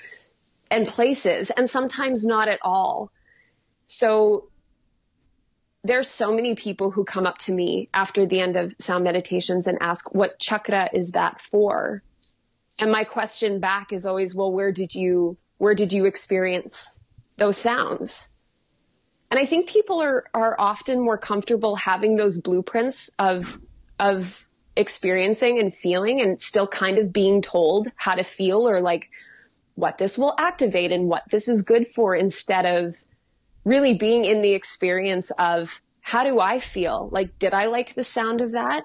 and places, and sometimes not at all. So there's so many people who come up to me after the end of sound meditations and ask, what chakra is that for? And my question back is always, well, where did you, where did you experience those sounds? And I think people are, are often more comfortable having those blueprints of, of experiencing and feeling and still kind of being told how to feel or like what this will activate and what this is good for instead of really being in the experience of how do I feel? Like, did I like the sound of that?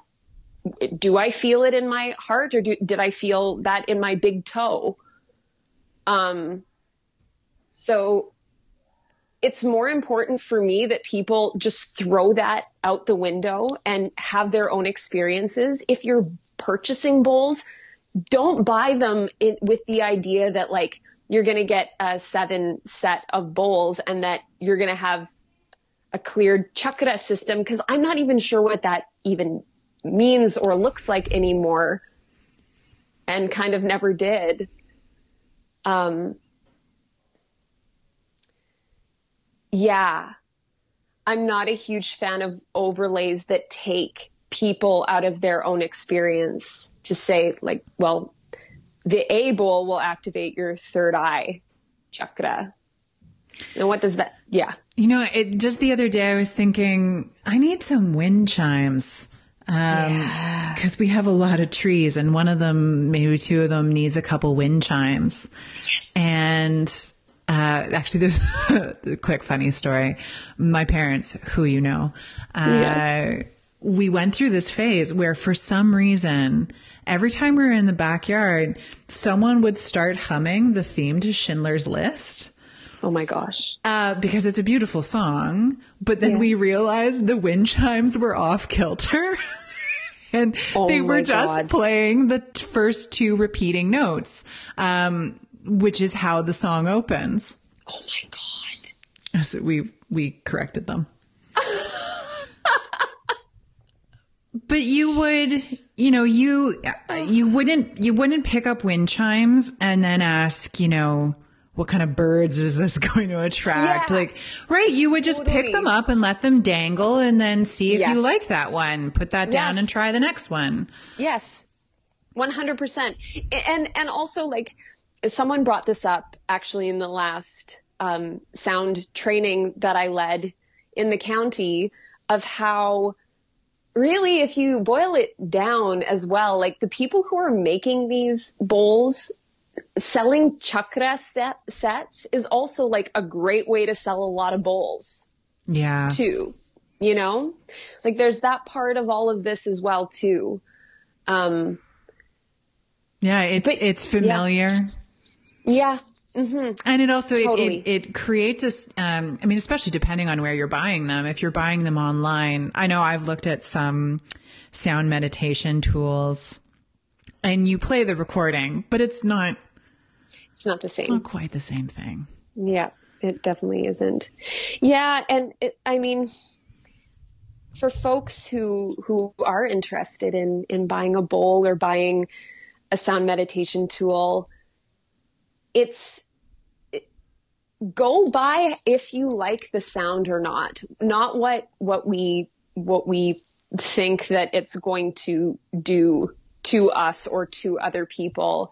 Do I feel it in my heart or do, did I feel that in my big toe? Um, so it's more important for me that people just throw that out the window and have their own experiences. If you're purchasing bowls, don't buy them in, with the idea that like you're going to get a seven set of bowls and that you're going to have a cleared chakra system because I'm not even sure what that even means or looks like anymore and kind of never did. Um, yeah, I'm not a huge fan of overlays that take people out of their own experience to say, like, well, the A bowl will activate your third eye chakra. And what does that? Yeah. You know, it just the other day I was thinking I need some wind chimes. Um, Yeah. we have a lot of trees and one of them, maybe two of them needs a couple wind chimes. Yes. And, uh, actually there's a quick funny story. My parents, who you know, uh, Yes. we went through this phase where for some reason, every time we were in the backyard, someone would start humming the theme to Schindler's List. Oh my gosh. Uh, because it's a beautiful song, but then Yeah. we realized the wind chimes were off kilter. and Oh they were just God. playing the t- first two repeating notes, um, which is how the song opens. Oh my god. So we, we corrected them. but you would, you know, you, you wouldn't, you wouldn't pick up wind chimes and then ask, you know, what kind of birds is this going to attract? Yeah. Like, right. You would just pick them up and let them dangle and then see if you like that one. Put that down Yes. and try the next one. Yes. 100%. And and also like someone brought this up actually in the last um, sound training that I led in the county of how really if you boil it down as well like the people who are making these bowls selling chakra set, sets is also like a great way to sell a lot of bowls Yeah. too you know like there's that part of all of this as well too um Yeah. It's, it's familiar. yeah hmm And it also it- Totally. it, it creates a. Um, I mean, especially depending on where you're buying them. If you're buying them online, I know I've looked at some sound meditation tools, and you play the recording, but it's not it's not the same not quite the same thing. Yeah, it definitely isn't. Yeah, and it, I mean, for folks who who are interested in in buying a bowl or buying a sound meditation tool, it's go by if you like the sound or not, not what what we what we think that it's going to do to us or to other people.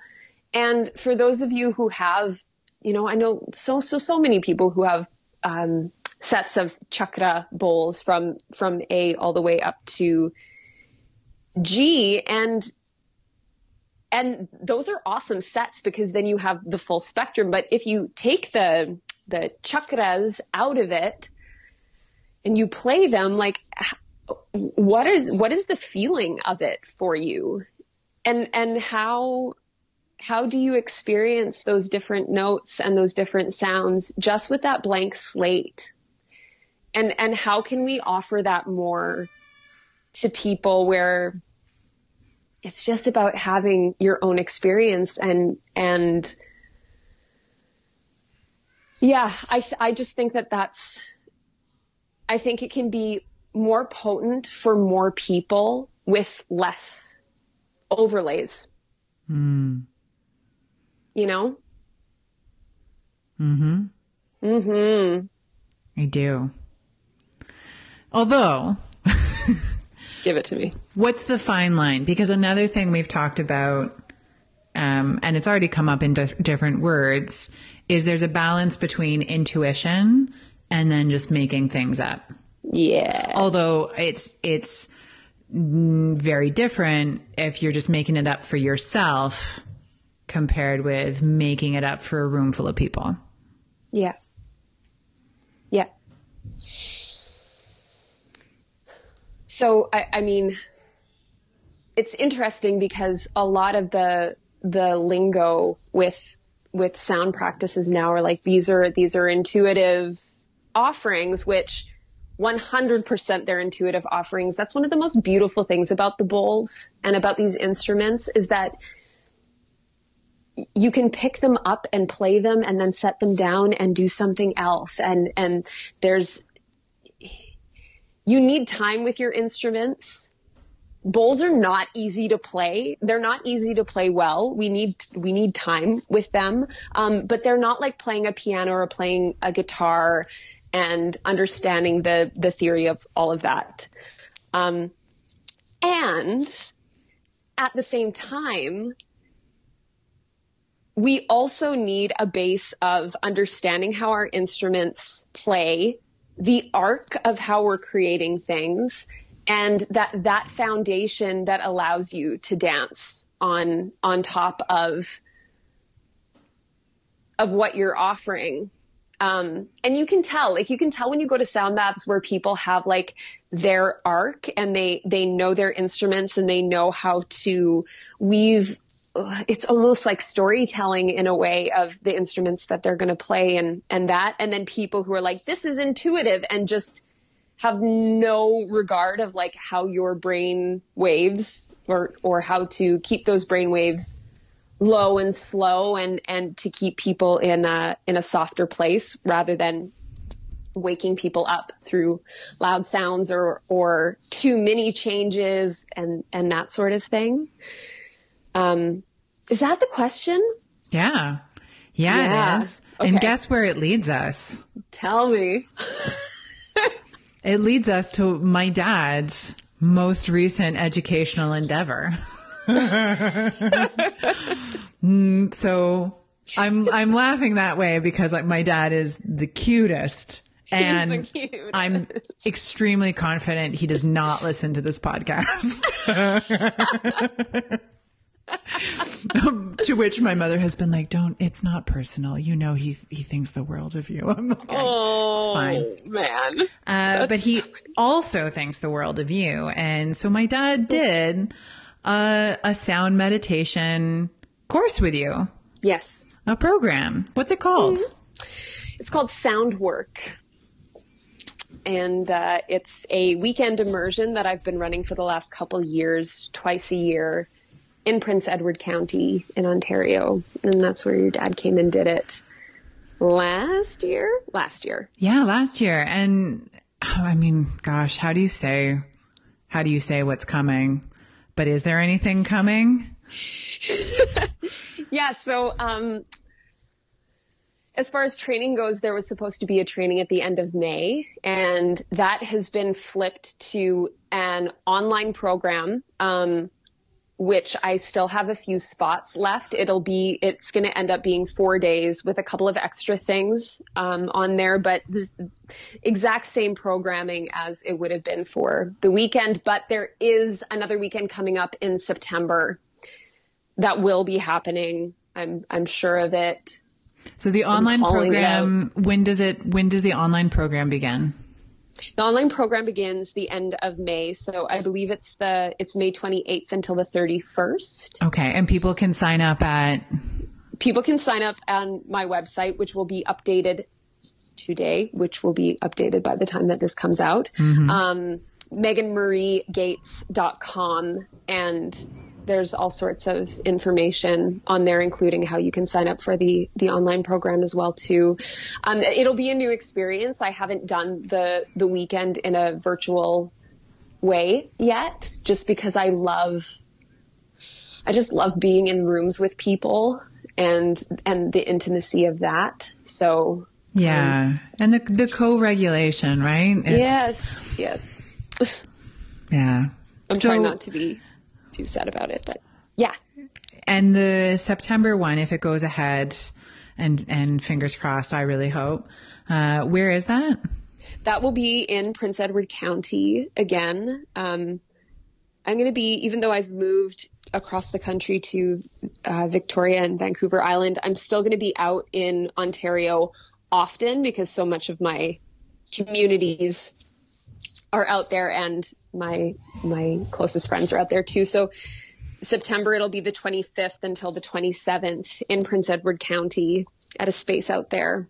And for those of you who have you know, I know so so so many people who have um, sets of chakra bowls from from A all the way up to G, and and those are awesome sets because then you have the full spectrum. But if you take the the chakras out of it and you play them, like what is what is the feeling of it for you, and and how how do you experience those different notes and those different sounds just with that blank slate? And and how can we offer that more to people where it's just about having your own experience and and yeah i i just think that that's i think it can be more potent for more people with less overlays. Mm. you know? Mhm mhm i do. Although Give it to me. What's the fine line? Because another thing we've talked about, um, and it's already come up in di- different words, is there's a balance between intuition and then just making things up. Yeah. Although it's it's very different if you're just making it up for yourself compared with making it up for a room full of people. Yeah. Yeah. So, I, I mean, it's interesting because a lot of the the lingo with with sound practices now are like these are these are intuitive offerings which 100% they're intuitive offerings. That's one of the most beautiful things about the bowls and about these instruments is that you can pick them up and play them and then set them down and do something else. And and there's you need time with your instruments. Bowls are not easy to play. They're not easy to play well. We need we need time with them, um, but they're not like playing a piano or playing a guitar and understanding the the theory of all of that. Um, and at the same time, we also need a base of understanding how our instruments play the arc of how we're creating things and that that foundation that allows you to dance on on top of of what you're offering. Um, and you can tell like you can tell when you go to sound baths where people have like their arc and they they know their instruments and they know how to weave it's almost like storytelling in a way of the instruments that they're going to play and and that. And then people who are like this is intuitive and just have no regard of like how your brain waves or or how to keep those brain waves low and slow and and to keep people in a in a softer place rather than waking people up through loud sounds or or too many changes and and that sort of thing um, is that the question? Yeah. Yeah, yeah. it is. Okay. And guess where it leads us? Tell me. it leads us to my dad's most recent educational endeavor. Mm, so I'm I'm laughing that way because like my dad is the cutest and the cutest. I'm extremely confident he does not listen to this podcast. to which my mother has been like, "Don't. It's not personal. You know, he he thinks the world of you." I'm like, "Oh, it's fine, man." Uh, but he also thinks the world of you, and so my dad did a, a sound meditation course with you. Yes, a program. What's it called? Mm-hmm. It's called Sound Work and uh, it's a weekend immersion that I've been running for the last couple years, twice a year in Prince Edward County in Ontario. And that's where your dad came and did it last year. Last year. Yeah, last year. And I mean, gosh, how do you say, how do you say what's coming? But is there anything coming? yeah. So, um, as far as training goes, there was supposed to be a training at the end of May, and that has been flipped to an online program. Um, which I still have a few spots left. It'll be, it's going to end up being four days with a couple of extra things um, on there, but the exact same programming as it would have been for the weekend. But there is another weekend coming up in September that will be happening. I'm I'm sure of it. So the online program, when does it, when does the online program begin? The online program begins the end of May, so I believe it's the it's May 28th until the 31st. Okay. And people can sign up at, People can sign up on my website, which will be updated today, which will be updated by the time that this comes out. Um, MeganMarieGates.com and there's all sorts of information on there, including how you can sign up for the the online program as well too. Um, it'll be a new experience. I haven't done the the weekend in a virtual way yet, just because I love. I just love being in rooms with people and and the intimacy of that. So yeah. and the, the co-regulation, right? It's- yes, yes. Yeah. I'm So- trying not to be too sad about it, but yeah. And the September one, if it goes ahead and, and fingers crossed, I really hope. Uh, where is that? That will be in Prince Edward County again. Um, I'm going to be, even though I've moved across the country to uh, Victoria and Vancouver Island, I'm still going to be out in Ontario often because so much of my communities are out there and my my closest friends are out there too. So September it'll be the 25th until the 27th in Prince Edward County at a space out there.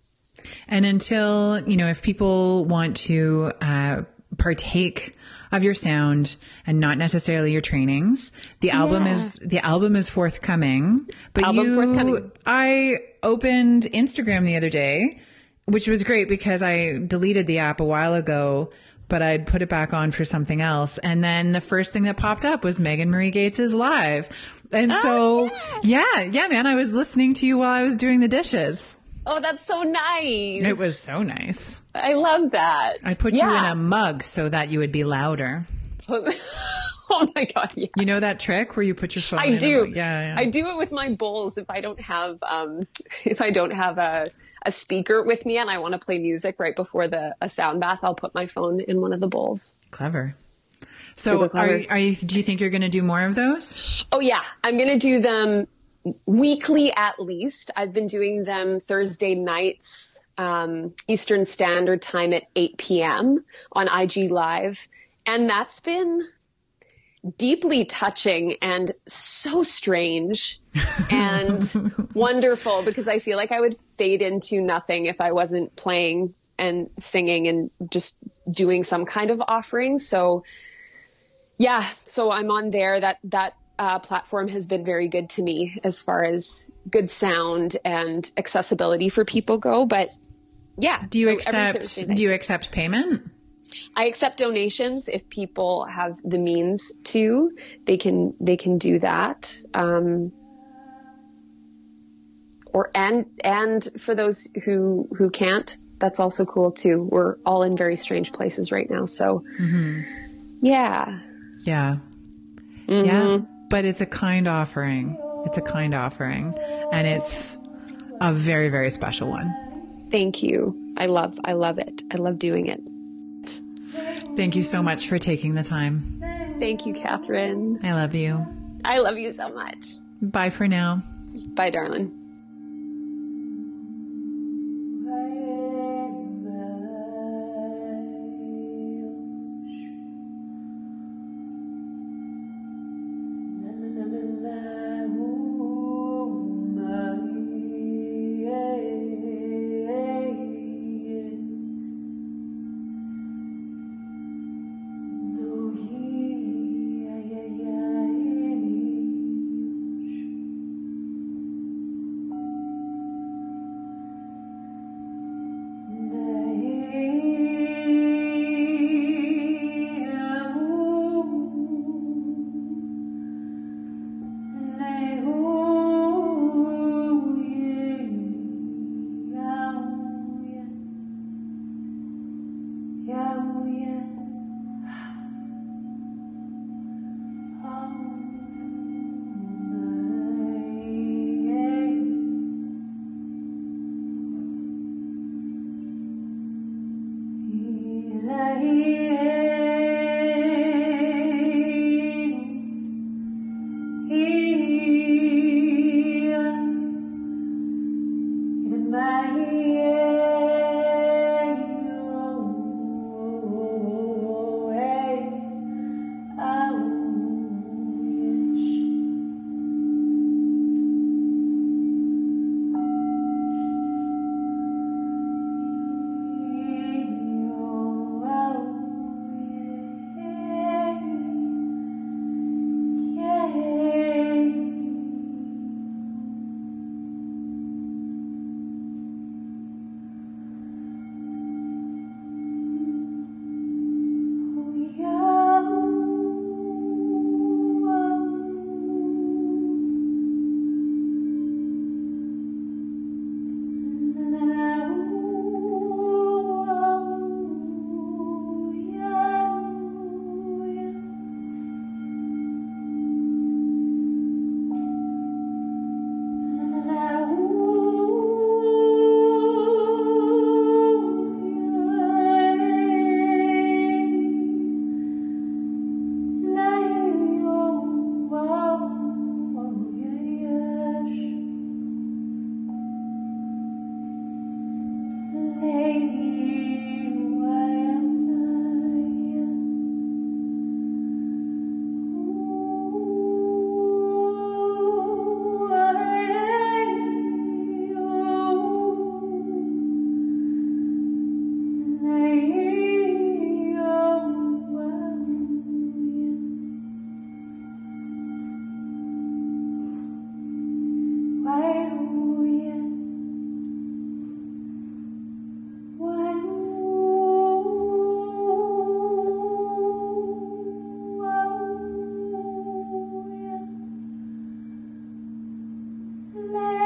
And until, you know, if people want to uh, partake of your sound and not necessarily your trainings, the album is the album is forthcoming. But Album you, forthcoming. I opened Instagram the other day, which was great because I deleted the app a while ago. But I'd put it back on for something else. And then the first thing that popped up was Megan Marie Gates is live. And oh, so, yeah, yeah, man, I was listening to you while I was doing the dishes. Oh, that's so nice. It was so nice. I love that. I put you in a mug so that you would be louder. oh my god, yeah. You know that trick where you put your phone I do. mug? Yeah, yeah. I do it with my bowls if I don't have um if I don't have a a speaker with me and I want to play music right before the a sound bath, I'll put my phone in one of the bowls. Clever. So, are, are you, do you think you're going to do more of those? Oh yeah, I'm going to do them weekly at least. I've been doing them Thursday nights um, Eastern Standard Time at 8 p.m. on IG Live, and that's been deeply touching and so strange and wonderful because I feel like I would fade into nothing if I wasn't playing and singing and just doing some kind of offering. So yeah, so I'm on there. That that uh, platform has been very good to me as far as good sound and accessibility for people go. But yeah, Do you so accept do you accept payment? I accept donations if people have the means to. They can they can do that. Um, or and and for those who who can't, that's also cool too. We're all in very strange places right now, so yeah. Yeah. Mm-hmm. Yeah. But it's a kind offering. It's a kind offering and it's a very very special one. Thank you. I love I love it. I love doing it. Thank you so much for taking the time. Thank you, Kathryn. I love you. I love you so much. Bye for now. Bye, darling.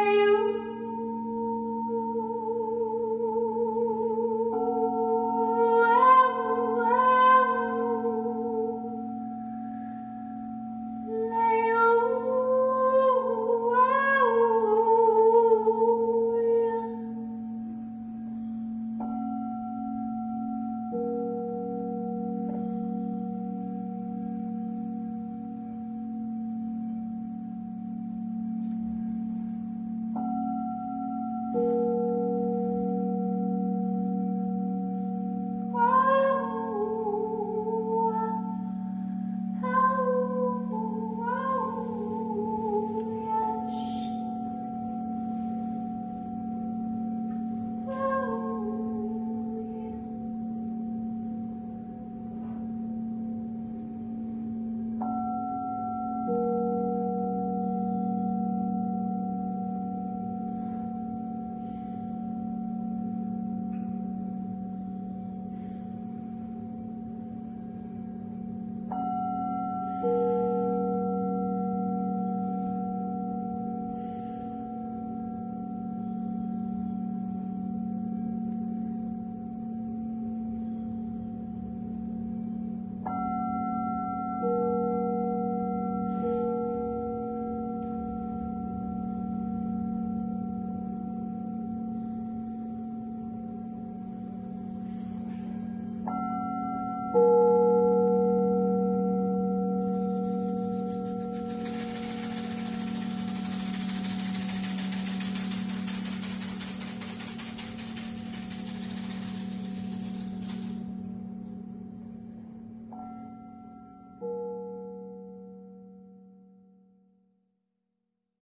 Hail